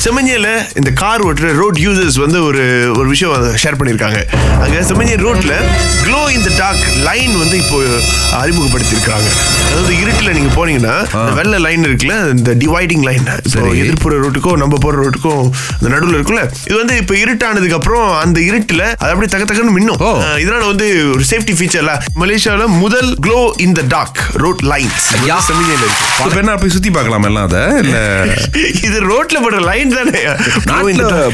செம்மஞ்சியில இந்த கார் ஓட்டுற road users வந்து ஒரு ஒரு விஷயம் ஷேர் பண்ணியிருக்காங்க. அங்க செம்மஞ்சி ரோட்ல க்ளோ இந்த டார்க் லைன் வந்து இப்போ அறிமுகப்படுத்தியிருக்காங்க. அதாவது இருட்டில் நீங்க போனீங்கன்னா வெள்ளை லைன் இருக்குல்ல இந்த டிவைடிங் லைன் சரி. எதிர்ப்புற ரோட்டுக்கும் நம்ம போற ரோட்டுக்கும் இந்த நடுவில் இருக்குல்ல இது வந்து இப்போ இருட்டானதுக்கு அப்புறம் அந்த இருட்டுல அது அப்படியே தக்க தக்கன்னு மின்னும். இதனால வந்து ஒரு சேஃப்டி ஃபீச்சர்ல மலேசியால முதல் glow in the dark road lines யா. செம்மஞ்சியில இருக்கு. இப்ப என்ன போய் சுத்தி பார்க்கலாம் எல்லாம் அத? இல்ல? இது ரோட்ல போடுற லைன் தானே.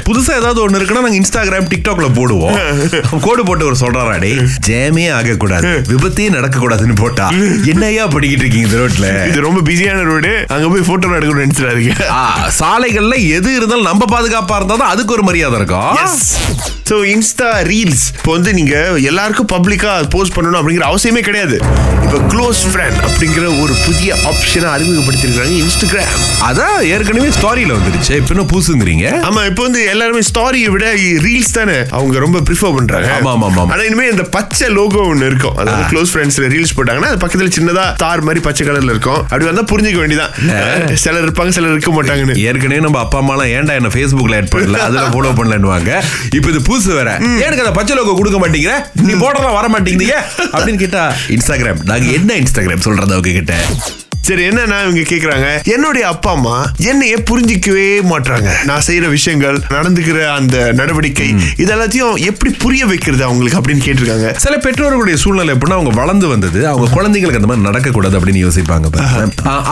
புதுசா ஏதாவது ஒண்ணு இருக்குன்னா நாங்க இன்ஸ்டாகிராம் டிக்டாக்ல போடுவோம். கோடு போட்டு ஒரு சொல்றாரா டே ஜேமே ஆக கூடாது விபத்தே நடக்க கூடாதுன்னு போட்டா என்னையா படிக்கிட்டு இருக்கீங்க இந்த ரோட்ல இது ரொம்ப பிஸியான ரோடு அங்க போய் போட்டோ எடுக்கணும்னு நினைச்சிடாதீங்க. சாலைகள்ல எது இருந்தாலும் நம்ம பாதுகாப்பா இருந்தா அதுக்கு ஒரு மரியாதை இருக்கும். ஸோ இன்ஸ்டா ரீல்ஸ் இப்போ வந்து நீங்க எல்லாருக்கும் பப்ளிக்கா போஸ்ட் பண்ணணும் அப்படிங்கிற அவசியமே கிடையாது. இப்போ க்ளோஸ் ஃப்ரெண்ட் அப்படிங்கிற ஒரு புதிய ஆப்ஷனை அறிமுகப்படுத்திருக்காங்க இன்ஸ்டாகிராம் அதான் ஏற்கனவே ஸ்டாரியில வந்துருச்சு. இப்ப என்ன பூசுங்கிறீங்க ஆமா இப்போ வந்து எல்லாருமே ஸ்டாரியை விட ரீல்ஸ் தானே அவங்க ரொம்ப ப்ரிஃபர் பண்றாங்க. ஆமா, ஆமா, ஆமா. ஆனா இனிமே இந்த பச்சை லோகோ ஒன்னு இருக்கும். அதாவது க்ளோஸ் ஃப்ரெண்ட்ஸ்ல ரீல்ஸ் போட்டாங்கன்னா அது பக்கத்துல சின்னதா தார் மாதிரி பச்சை கலர்ல இருக்கும். அப்படி வந்தா புரிஞ்சுக்க வேண்டியதான் சிலர் இருப்பாங்க சிலர் இருக்க மாட்டாங்கன்னு. ஏற்கனவே நம்ம அப்பா அம்மா எல்லாம் ஏன்டா என்ன Facebookல ஆட் பண்ணல? அதுல ஃபாலோ பண்ணலன்னுவாங்க. இப்போ இது புதுசு வேற. எனக்கு அந்த பச்சை லோகோ கொடுக்க மாட்டேங்கிற? நீ போடுறதா வர மாட்டேங்கிறீங்க அப்படின்னு கேட்டா இன்ஸ்டாகிராம். நாங்க என்ன இன்ஸ்டாகிராம் சொல்றது அவங்க கிட்ட? சரி என்னன்னா இவங்க கேக்குறாங்க? என்னுடைய அப்பா அம்மா என்னைய புரிஞ்சிக்கவே மாட்றாங்க. நான் செய்யற விஷயங்கள் நடந்துக்கிற அந்த நடவடிக்கை இது எல்லாத்தையும் எப்படி புரிய வைக்கிறது அவங்களுக்கு அப்படின்னு கேட்டிருக்காங்க. சில பெற்றோர்களுடைய சூழ்நிலை எப்படின்னா அவங்க வளர்ந்து வந்தது அவங்க குழந்தைங்களுக்கு அந்த மாதிரி நடக்கக்கூடாது அப்படின்னு யோசிப்பாங்க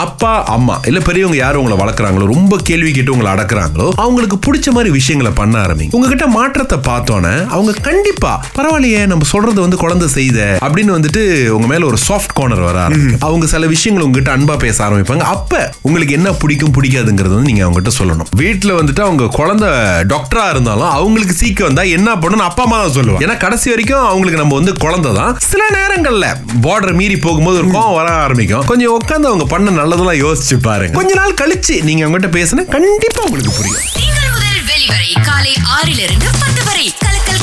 அப்பா அம்மா இல்ல பெரியவங்க யாரும் உங்களை வளர்க்குறாங்களோ ரொம்ப கேள்வி கேட்டு உங்களை அடக்குறாங்களோ அவங்களுக்கு பிடிச்ச மாதிரி விஷயங்களை பண்ண ஆரம்பிங்க. உங்ககிட்ட மாற்றத்தை பார்த்தோன்னே அவங்க கண்டிப்பா பரவாயில்லையே நம்ம சொல்றது வந்து குழந்தை செய்த அப்படின்னு வந்துட்டு உங்க மேல ஒரு சாஃப்ட் கார்னர் வர. அவங்க சில விஷயங்கள் உங்ககிட்ட அன்பா பேச ஆரம்பிப்பாங்க. அப்ப உங்களுக்கு என்ன பிடிக்கும் பிடிக்காதுங்கிறது வந்து நீங்க அவங்ககிட்ட சொல்லணும். வீட்டுல வந்துட்டு அவங்க குழந்தை டாக்டரா இருந்தாலும் அவங்களுக்கு சீக்கிரம் வந்தா என்ன பண்ணணும் அப்பா அம்மா தான் சொல்லுவாங்க. ஏன்னா கடைசி வரைக்கும் அவங்களுக்கு நம்ம வந்து குழந்தை தான். சில நேரங்கள்ல பார்டர் மீறி போகும்போது ஒரு கோவம் வர ஆரம்பிக்கும். கொஞ்சம் உட்காந்து அவங்க பண்ண நல்லதெல்லாம் யோசிச்சு பாருங்க. கொஞ்ச நாள் கழிச்சு நீங்க அவங்ககிட்ட பேசினா கண்டிப்பா உங்களுக்கு புரியும். வெளிவரை காலை ஆறிலிருந்து பத்து வரை. கலக்கல்